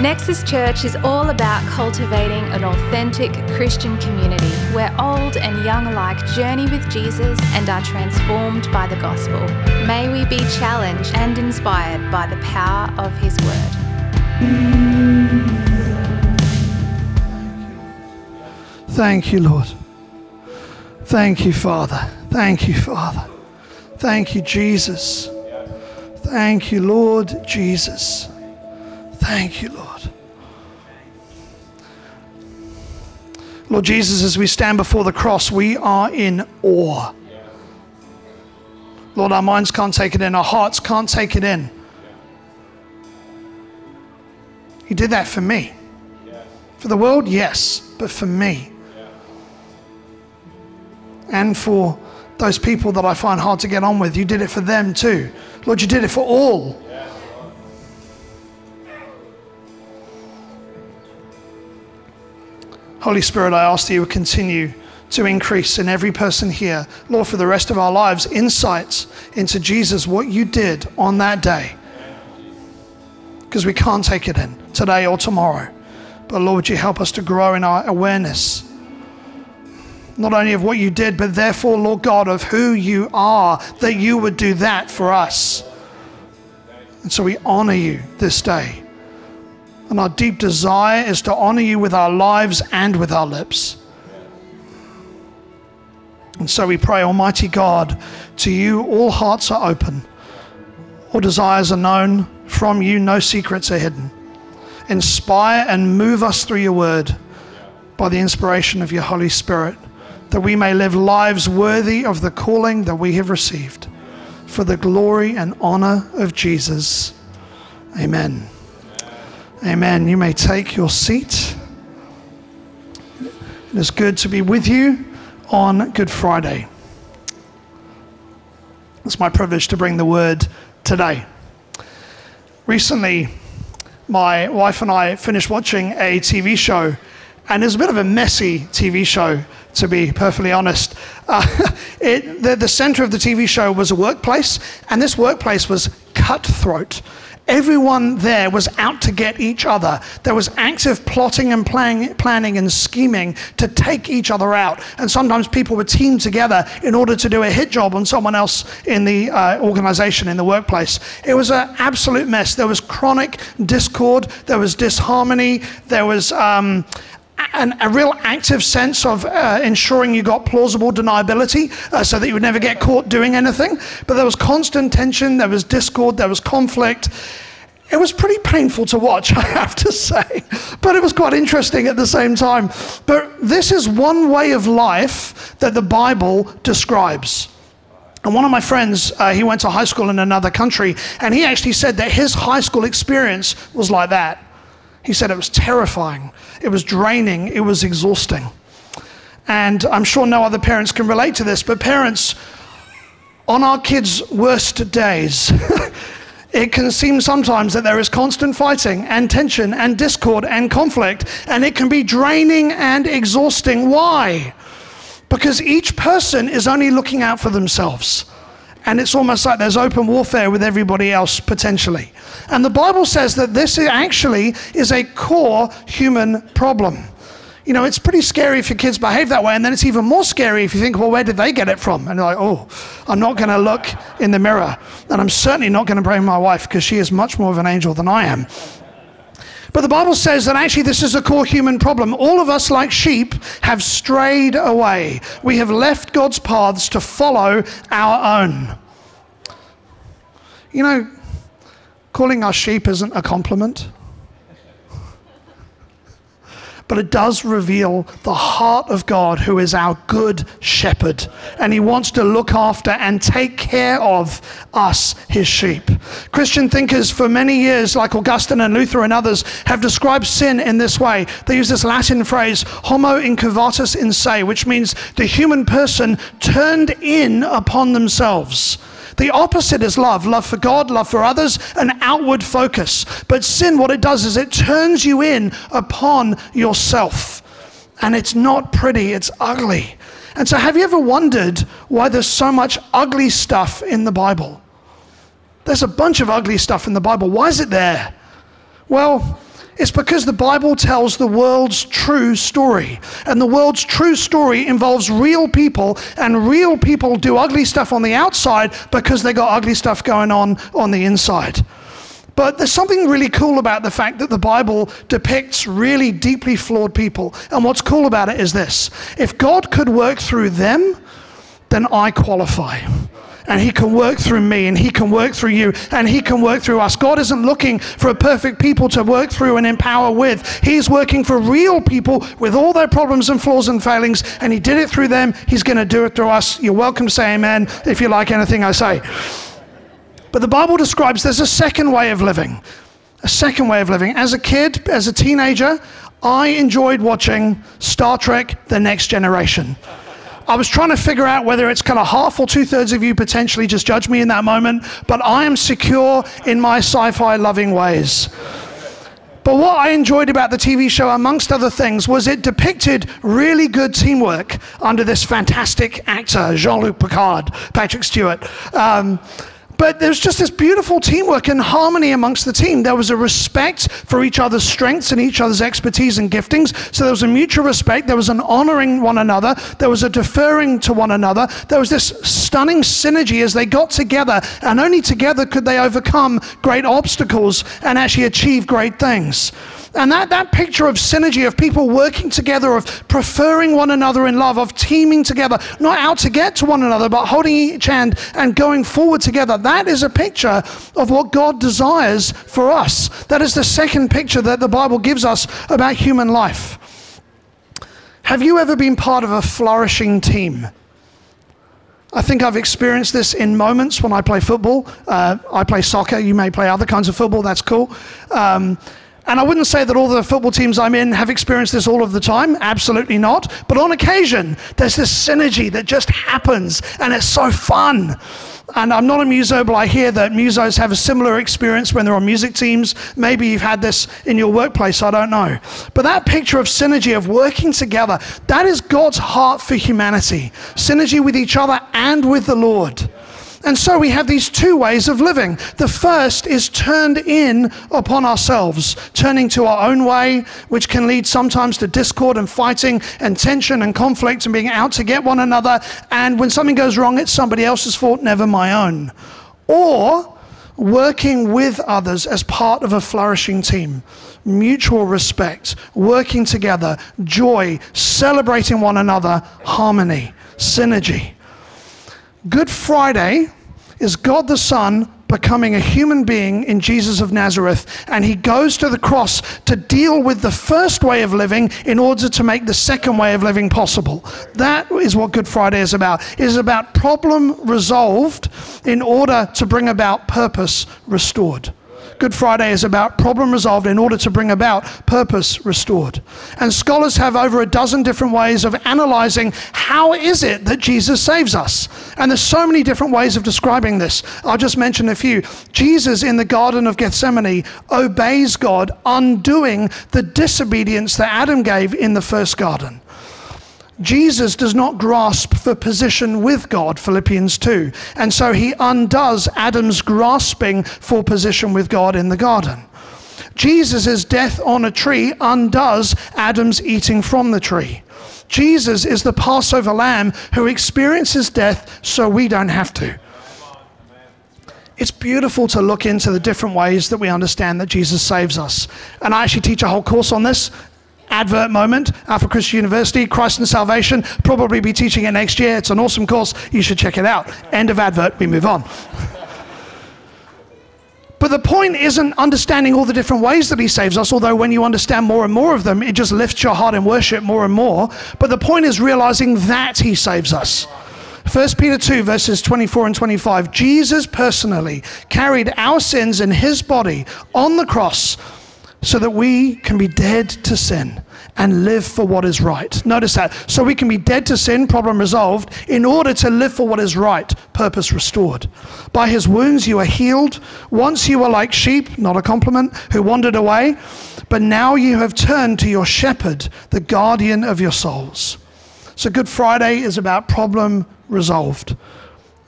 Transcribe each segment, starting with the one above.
Nexus Church is all about cultivating an authentic Christian community where old and young alike journey with Jesus and are transformed by the gospel. May we be challenged and inspired by the power of His Word. Thank you, Lord. Thank you, Father. Thank you, Father. Thank you, Jesus. Thank you, Lord Jesus. Thank you, Lord. Lord Jesus, as we stand before the cross, we are in awe. Lord, our minds can't take it in, our hearts can't take it in. You did that for me. For the world, yes, but for me. And for those people that I find hard to get on with, you did it for them too. Lord, you did it for all. Holy Spirit, I ask that you would continue to increase in every person here. Lord, for the rest of our lives, insights into Jesus, what you did on that day. Because we can't take it in today or tomorrow. But Lord, would you help us to grow in our awareness, not only of what you did, but therefore, Lord God, of who you are, that you would do that for us. And so we honor you this day. And our deep desire is to honor you with our lives and with our lips. And so we pray, Almighty God, to you all hearts are open, all desires are known, from you no secrets are hidden. Inspire and move us through your word by the inspiration of your Holy Spirit, that we may live lives worthy of the calling that we have received, for the glory and honor of Jesus. Amen. Amen. You may take your seat. It is good to be with you on Good Friday. It's my privilege to bring the word today. Recently, my wife and I finished watching a TV show, and it was a bit of a messy TV show, to be perfectly honest. Uh, it, the, the center of the TV show was a workplace, and this workplace was cutthroat. Everyone there was out to get each other. There was active plotting and plan- planning and scheming to take each other out. And sometimes people were teamed together in order to do a hit job on someone else in the uh, organization, in the workplace. It was an absolute mess. There was chronic discord, there was disharmony, there was. Um, an, a real active sense of uh, ensuring you got plausible deniability uh, so that you would never get caught doing anything. But there was constant tension, there was discord, there was conflict. It was pretty painful to watch, I have to say, but it was quite interesting at the same time. But this is one way of life that the Bible describes. And one of my friends, uh, he went to high school in another country, and he actually said that his high school experience was like that. He said it was terrifying, it was draining, it was exhausting. And I'm sure no other parents can relate to this, but parents, on our kids' worst days, it can seem sometimes that there is constant fighting and tension and discord and conflict, and it can be draining and exhausting. Why? Because each person is only looking out for themselves. And it's almost like there's open warfare with everybody else potentially. And the Bible says that this actually is a core human problem. You know, it's pretty scary if your kids behave that way, and then it's even more scary if you think, well, where did they get it from? And you're like, oh, I'm not going to look in the mirror. And I'm certainly not going to blame my wife because she is much more of an angel than I am. But the Bible says that actually this is a core human problem. All of us, like sheep, have strayed away. We have left God's paths to follow our own. You know, calling us sheep isn't a compliment but it does reveal the heart of God, who is our good shepherd. And he wants to look after and take care of us, his sheep. Christian thinkers for many years, like Augustine and Luther and others, have described sin in this way. They use this Latin phrase, homo incurvatus in se, which means the human person turned in upon themselves. The opposite is love love for God, love for others, an outward focus. But sin, what it does is it turns you in upon yourself. And it's not pretty, it's ugly. And so, have you ever wondered why there's so much ugly stuff in the Bible? There's a bunch of ugly stuff in the Bible. Why is it there? Well, It's because the Bible tells the world's true story. And the world's true story involves real people, and real people do ugly stuff on the outside because they got ugly stuff going on on the inside. But there's something really cool about the fact that the Bible depicts really deeply flawed people. And what's cool about it is this if God could work through them, then I qualify and He can work through me, and He can work through you, and He can work through us. God isn't looking for a perfect people to work through and empower with. He's working for real people with all their problems and flaws and failings, and He did it through them. He's going to do it through us. You're welcome to say amen if you like anything I say. But the Bible describes there's a second way of living. A second way of living. As a kid, as a teenager, I enjoyed watching Star Trek The Next Generation. I was trying to figure out whether it's kind of half or two thirds of you potentially just judge me in that moment, but I am secure in my sci fi loving ways. But what I enjoyed about the TV show, amongst other things, was it depicted really good teamwork under this fantastic actor, Jean Luc Picard, Patrick Stewart. Um, but there's just this beautiful teamwork and harmony amongst the team. There was a respect for each other's strengths and each other's expertise and giftings. So there was a mutual respect. There was an honoring one another. There was a deferring to one another. There was this stunning synergy as they got together, and only together could they overcome great obstacles and actually achieve great things. And that, that picture of synergy, of people working together, of preferring one another in love, of teaming together, not out to get to one another, but holding each hand and going forward together, that is a picture of what God desires for us. That is the second picture that the Bible gives us about human life. Have you ever been part of a flourishing team? I think I've experienced this in moments when I play football. Uh, I play soccer. You may play other kinds of football. That's cool. Um, and I wouldn't say that all the football teams I'm in have experienced this all of the time. Absolutely not. But on occasion, there's this synergy that just happens, and it's so fun. And I'm not a muso, but I hear that musos have a similar experience when they're on music teams. Maybe you've had this in your workplace, I don't know. But that picture of synergy, of working together, that is God's heart for humanity synergy with each other and with the Lord. And so we have these two ways of living. The first is turned in upon ourselves, turning to our own way, which can lead sometimes to discord and fighting and tension and conflict and being out to get one another. And when something goes wrong, it's somebody else's fault, never my own. Or working with others as part of a flourishing team mutual respect, working together, joy, celebrating one another, harmony, synergy. Good Friday is God the Son becoming a human being in Jesus of Nazareth, and he goes to the cross to deal with the first way of living in order to make the second way of living possible. That is what Good Friday is about. It is about problem resolved in order to bring about purpose restored. Good Friday is about problem resolved in order to bring about purpose restored. And scholars have over a dozen different ways of analyzing how is it that Jesus saves us. And there's so many different ways of describing this. I'll just mention a few. Jesus in the Garden of Gethsemane obeys God, undoing the disobedience that Adam gave in the first garden. Jesus does not grasp for position with God, Philippians 2. And so he undoes Adam's grasping for position with God in the garden. Jesus' death on a tree undoes Adam's eating from the tree. Jesus is the Passover lamb who experiences death so we don't have to. It's beautiful to look into the different ways that we understand that Jesus saves us. And I actually teach a whole course on this advert moment, Alphacrucis University, Christ and Salvation. Probably be teaching it next year. It's an awesome course. You should check it out. End of advert. We move on. But the point isn't understanding all the different ways that he saves us, although when you understand more and more of them, it just lifts your heart in worship more and more. But the point is realizing that he saves us. 1 Peter 2, verses 24 and 25. Jesus personally carried our sins in his body on the cross so that we can be dead to sin and live for what is right. Notice that. So we can be dead to sin, problem resolved, in order to live for what is right, purpose restored. By his wounds you are healed. Once you were like sheep, not a compliment, who wandered away, but now you have turned to your shepherd, the guardian of your souls. So Good Friday is about problem resolved.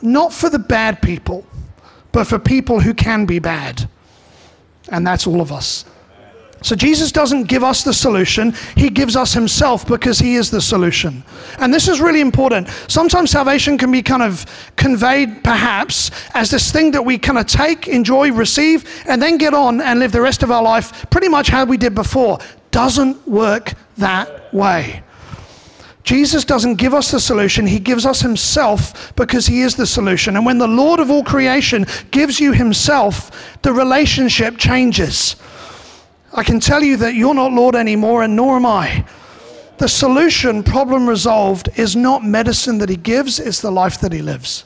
Not for the bad people, but for people who can be bad. And that's all of us. So Jesus doesn't give us the solution, he gives us himself because he is the solution. And this is really important. Sometimes salvation can be kind of conveyed perhaps as this thing that we kind of take, enjoy, receive, and then get on and live the rest of our life pretty much how we did before. Doesn't work that way. Jesus doesn't give us the solution, He gives us Himself because He is the solution. And when the Lord of all creation gives you Himself, the relationship changes. I can tell you that you're not Lord anymore, and nor am I. The solution, problem resolved, is not medicine that He gives, it's the life that He lives.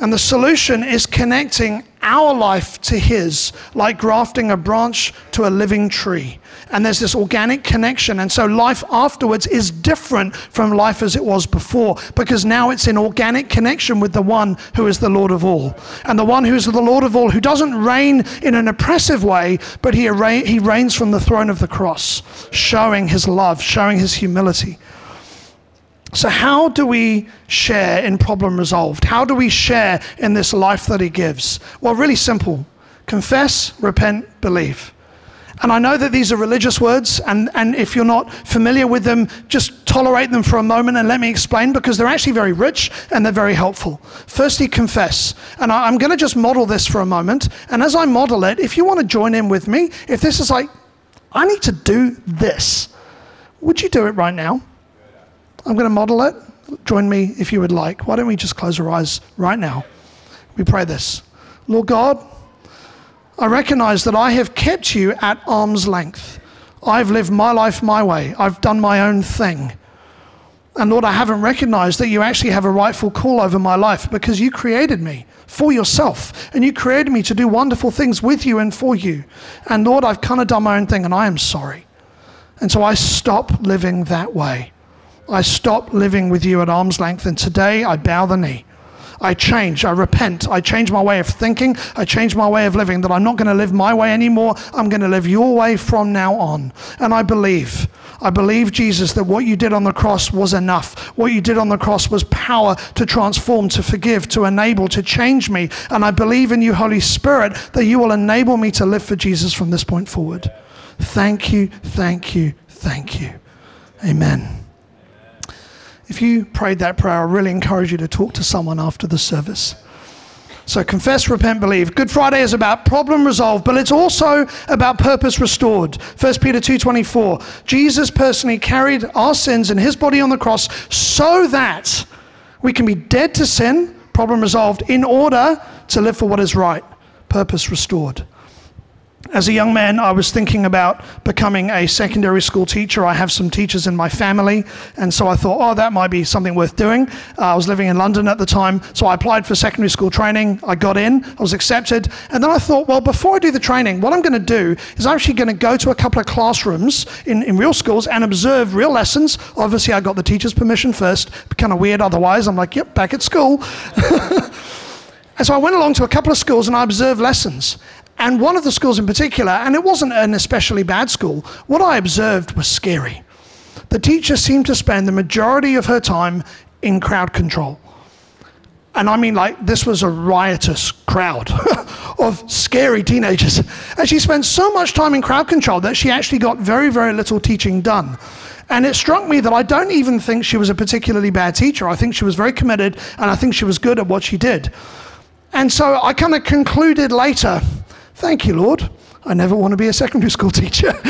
And the solution is connecting our life to His, like grafting a branch to a living tree. And there's this organic connection. And so life afterwards is different from life as it was before, because now it's in organic connection with the one who is the Lord of all. And the one who is the Lord of all, who doesn't reign in an oppressive way, but he, reigns from the throne of the cross, showing His love, showing His humility. So, how do we share in problem resolved? How do we share in this life that He gives? Well, really simple confess, repent, believe. And I know that these are religious words, and, and if you're not familiar with them, just tolerate them for a moment and let me explain because they're actually very rich and they're very helpful. Firstly, confess. And I, I'm going to just model this for a moment. And as I model it, if you want to join in with me, if this is like, I need to do this, would you do it right now? I'm going to model it. Join me if you would like. Why don't we just close our eyes right now? We pray this Lord God, I recognize that I have kept you at arm's length. I've lived my life my way, I've done my own thing. And Lord, I haven't recognized that you actually have a rightful call over my life because you created me for yourself and you created me to do wonderful things with you and for you. And Lord, I've kind of done my own thing and I am sorry. And so I stop living that way. I stop living with you at arm's length, and today I bow the knee. I change, I repent, I change my way of thinking, I change my way of living, that I'm not going to live my way anymore. I'm going to live your way from now on. And I believe, I believe, Jesus, that what you did on the cross was enough. What you did on the cross was power to transform, to forgive, to enable, to change me. And I believe in you, Holy Spirit, that you will enable me to live for Jesus from this point forward. Thank you, thank you, thank you. Amen. If you prayed that prayer, I really encourage you to talk to someone after the service. So confess, repent, believe. Good Friday is about problem resolved, but it's also about purpose restored. 1 Peter 2:24. Jesus personally carried our sins in his body on the cross so that we can be dead to sin, problem resolved, in order to live for what is right, purpose restored. As a young man, I was thinking about becoming a secondary school teacher. I have some teachers in my family, and so I thought, oh, that might be something worth doing. Uh, I was living in London at the time, so I applied for secondary school training. I got in, I was accepted, and then I thought, well, before I do the training, what I'm going to do is I'm actually going to go to a couple of classrooms in, in real schools and observe real lessons. Obviously, I got the teacher's permission first, kind of weird otherwise. I'm like, yep, back at school. And so I went along to a couple of schools and I observed lessons. And one of the schools in particular, and it wasn't an especially bad school, what I observed was scary. The teacher seemed to spend the majority of her time in crowd control. And I mean, like, this was a riotous crowd of scary teenagers. And she spent so much time in crowd control that she actually got very, very little teaching done. And it struck me that I don't even think she was a particularly bad teacher. I think she was very committed and I think she was good at what she did. And so I kind of concluded later Thank you, Lord. I never want to be a secondary school teacher.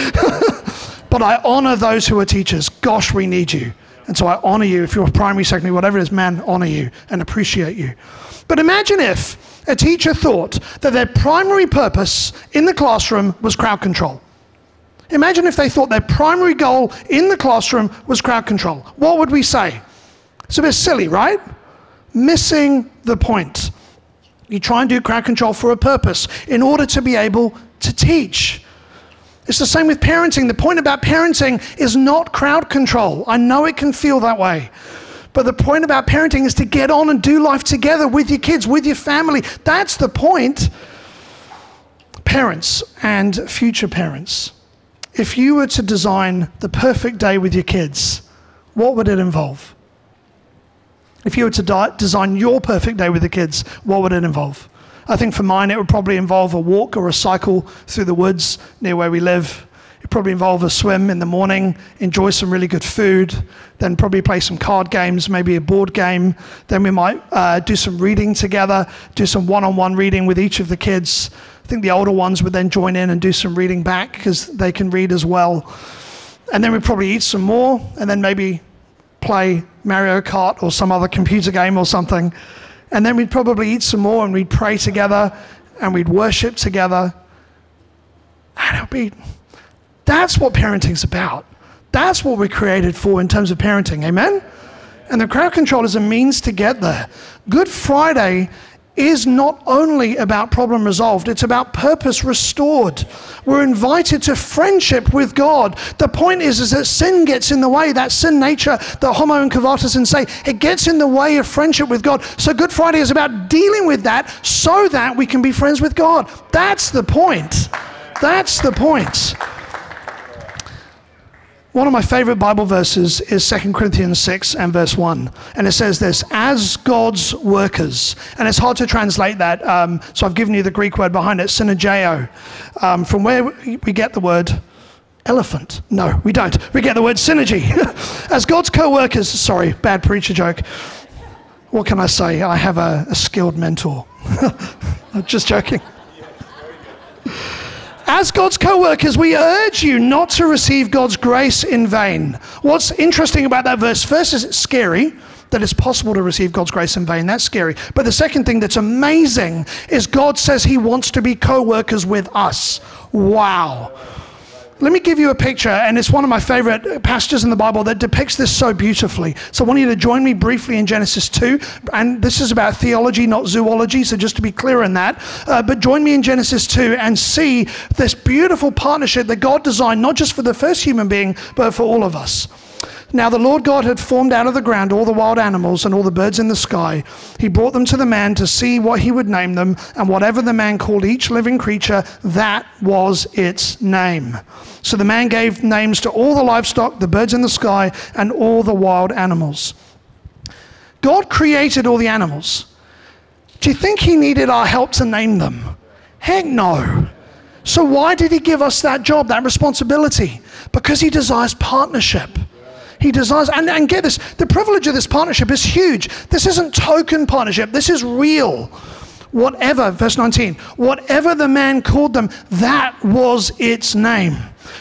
but I honor those who are teachers. Gosh, we need you. And so I honor you. If you're a primary, secondary, whatever it is, man, honor you and appreciate you. But imagine if a teacher thought that their primary purpose in the classroom was crowd control. Imagine if they thought their primary goal in the classroom was crowd control. What would we say? It's a bit silly, right? Missing the point. You try and do crowd control for a purpose in order to be able to teach. It's the same with parenting. The point about parenting is not crowd control. I know it can feel that way. But the point about parenting is to get on and do life together with your kids, with your family. That's the point. Parents and future parents, if you were to design the perfect day with your kids, what would it involve? If you were to di- design your perfect day with the kids, what would it involve? I think for mine, it would probably involve a walk or a cycle through the woods near where we live. It'd probably involve a swim in the morning, enjoy some really good food, then probably play some card games, maybe a board game. Then we might uh, do some reading together, do some one on one reading with each of the kids. I think the older ones would then join in and do some reading back because they can read as well. And then we'd probably eat some more and then maybe play Mario Kart or some other computer game or something. And then we'd probably eat some more and we'd pray together and we'd worship together. And it would be that's what parenting's about. That's what we're created for in terms of parenting. Amen? And the crowd control is a means to get there. Good Friday is not only about problem resolved, it's about purpose restored. We're invited to friendship with God. The point is, is that sin gets in the way, that sin nature that Homo incurvatus se, it gets in the way of friendship with God. So Good Friday is about dealing with that so that we can be friends with God. That's the point. That's the point. One of my favorite Bible verses is 2 Corinthians 6 and verse 1. And it says this as God's workers. And it's hard to translate that. Um, so I've given you the Greek word behind it, synergeo, um, from where we get the word elephant. No, we don't. We get the word synergy. as God's co workers, sorry, bad preacher joke. What can I say? I have a, a skilled mentor. Just joking. As God's co workers, we urge you not to receive God's grace in vain. What's interesting about that verse, first, is it's scary that it's possible to receive God's grace in vain. That's scary. But the second thing that's amazing is God says He wants to be co workers with us. Wow. Let me give you a picture, and it's one of my favorite passages in the Bible that depicts this so beautifully. So I want you to join me briefly in Genesis 2, and this is about theology, not zoology, so just to be clear in that. Uh, but join me in Genesis 2 and see this beautiful partnership that God designed, not just for the first human being, but for all of us. Now the Lord God had formed out of the ground all the wild animals and all the birds in the sky. He brought them to the man to see what he would name them, and whatever the man called each living creature, that was its name. So the man gave names to all the livestock, the birds in the sky, and all the wild animals. God created all the animals. Do you think he needed our help to name them? Heck no. So, why did he give us that job, that responsibility? Because he desires partnership. He desires, and, and get this, the privilege of this partnership is huge. This isn't token partnership, this is real. Whatever, verse 19, whatever the man called them, that was its name.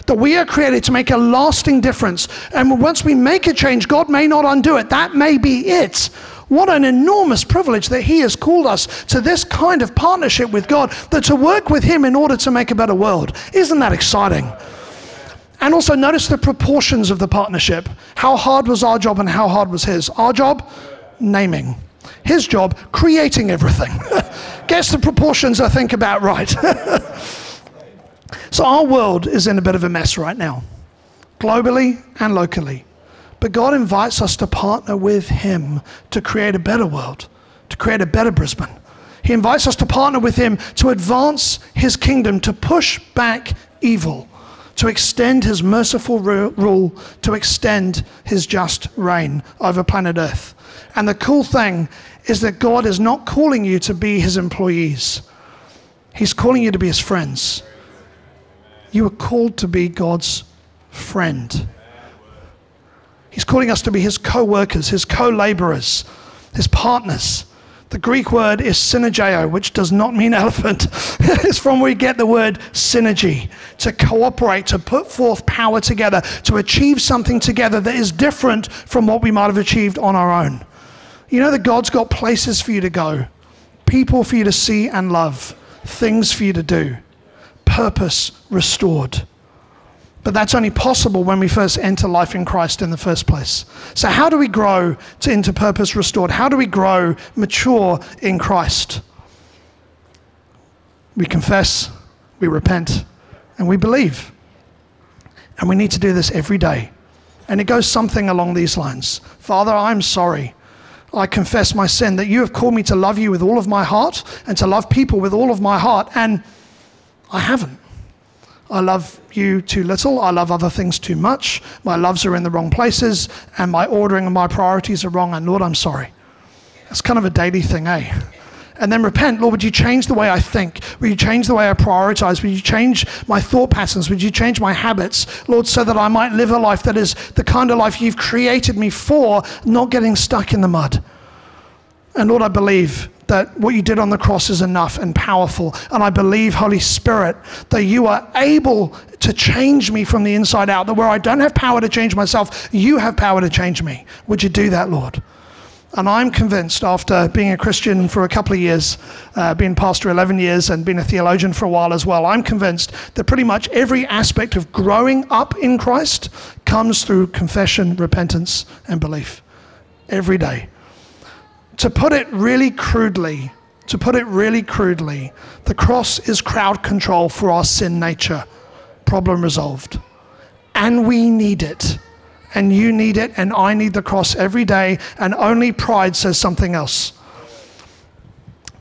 That we are created to make a lasting difference. And once we make a change, God may not undo it. That may be it. What an enormous privilege that He has called us to this kind of partnership with God, that to work with Him in order to make a better world. Isn't that exciting? And also notice the proportions of the partnership. How hard was our job and how hard was his? Our job, naming. His job, creating everything. Gets the proportions, I think, about right. so our world is in a bit of a mess right now, globally and locally. But God invites us to partner with Him to create a better world, to create a better Brisbane. He invites us to partner with Him to advance His kingdom, to push back evil to extend his merciful rule, to extend his just reign over planet Earth. And the cool thing is that God is not calling you to be his employees, he's calling you to be his friends. You are called to be God's friend. He's calling us to be his co workers, his co laborers, his partners. The Greek word is synergeo, which does not mean elephant. it's from where we get the word synergy to cooperate, to put forth power together, to achieve something together that is different from what we might have achieved on our own. You know that God's got places for you to go, people for you to see and love, things for you to do, purpose restored. But that's only possible when we first enter life in Christ in the first place. So, how do we grow to into purpose restored? How do we grow mature in Christ? We confess, we repent, and we believe. And we need to do this every day. And it goes something along these lines Father, I'm sorry. I confess my sin, that you have called me to love you with all of my heart and to love people with all of my heart, and I haven't. I love you too little. I love other things too much. My loves are in the wrong places, and my ordering and my priorities are wrong. And Lord, I'm sorry. It's kind of a daily thing, eh? And then repent, Lord, would you change the way I think? Would you change the way I prioritize? Would you change my thought patterns? Would you change my habits, Lord, so that I might live a life that is the kind of life you've created me for, not getting stuck in the mud? And Lord, I believe that what you did on the cross is enough and powerful. And I believe, Holy Spirit, that you are able to change me from the inside out, that where I don't have power to change myself, you have power to change me. Would you do that, Lord? And I'm convinced after being a Christian for a couple of years, uh, being pastor 11 years, and being a theologian for a while as well, I'm convinced that pretty much every aspect of growing up in Christ comes through confession, repentance, and belief every day to put it really crudely, to put it really crudely, the cross is crowd control for our sin nature. Problem resolved. And we need it. And you need it, and I need the cross every day, and only pride says something else.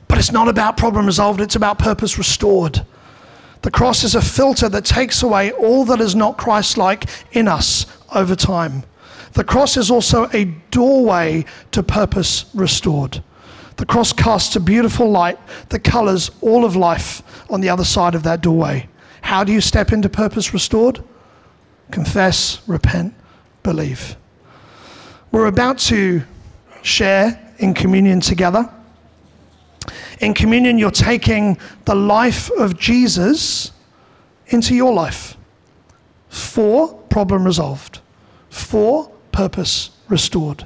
But it's not about problem resolved, it's about purpose restored. The cross is a filter that takes away all that is not Christ like in us over time. The cross is also a doorway to purpose restored. The cross casts a beautiful light that colors all of life on the other side of that doorway. How do you step into purpose restored? Confess, repent, believe. We're about to share in communion together. In communion, you're taking the life of Jesus into your life. For, problem resolved. For, purpose restored.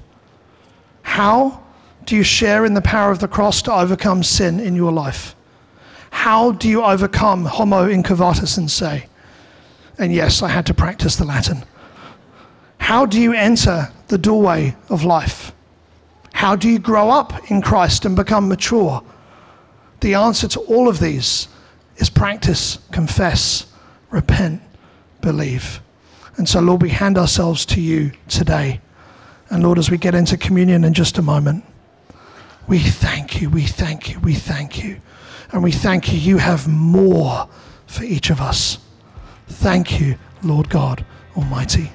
How do you share in the power of the cross to overcome sin in your life? How do you overcome homo incurvatus in se? And yes, I had to practice the Latin. How do you enter the doorway of life? How do you grow up in Christ and become mature? The answer to all of these is practice, confess, repent, believe. And so, Lord, we hand ourselves to you today. And Lord, as we get into communion in just a moment, we thank you, we thank you, we thank you. And we thank you, you have more for each of us. Thank you, Lord God Almighty.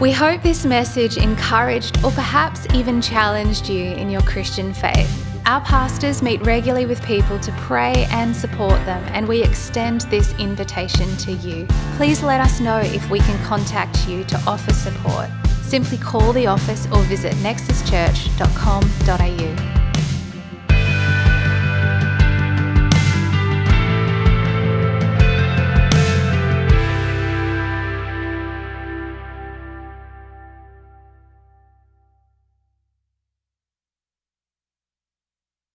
We hope this message encouraged or perhaps even challenged you in your Christian faith. Our pastors meet regularly with people to pray and support them, and we extend this invitation to you. Please let us know if we can contact you to offer support. Simply call the office or visit nexuschurch.com.au.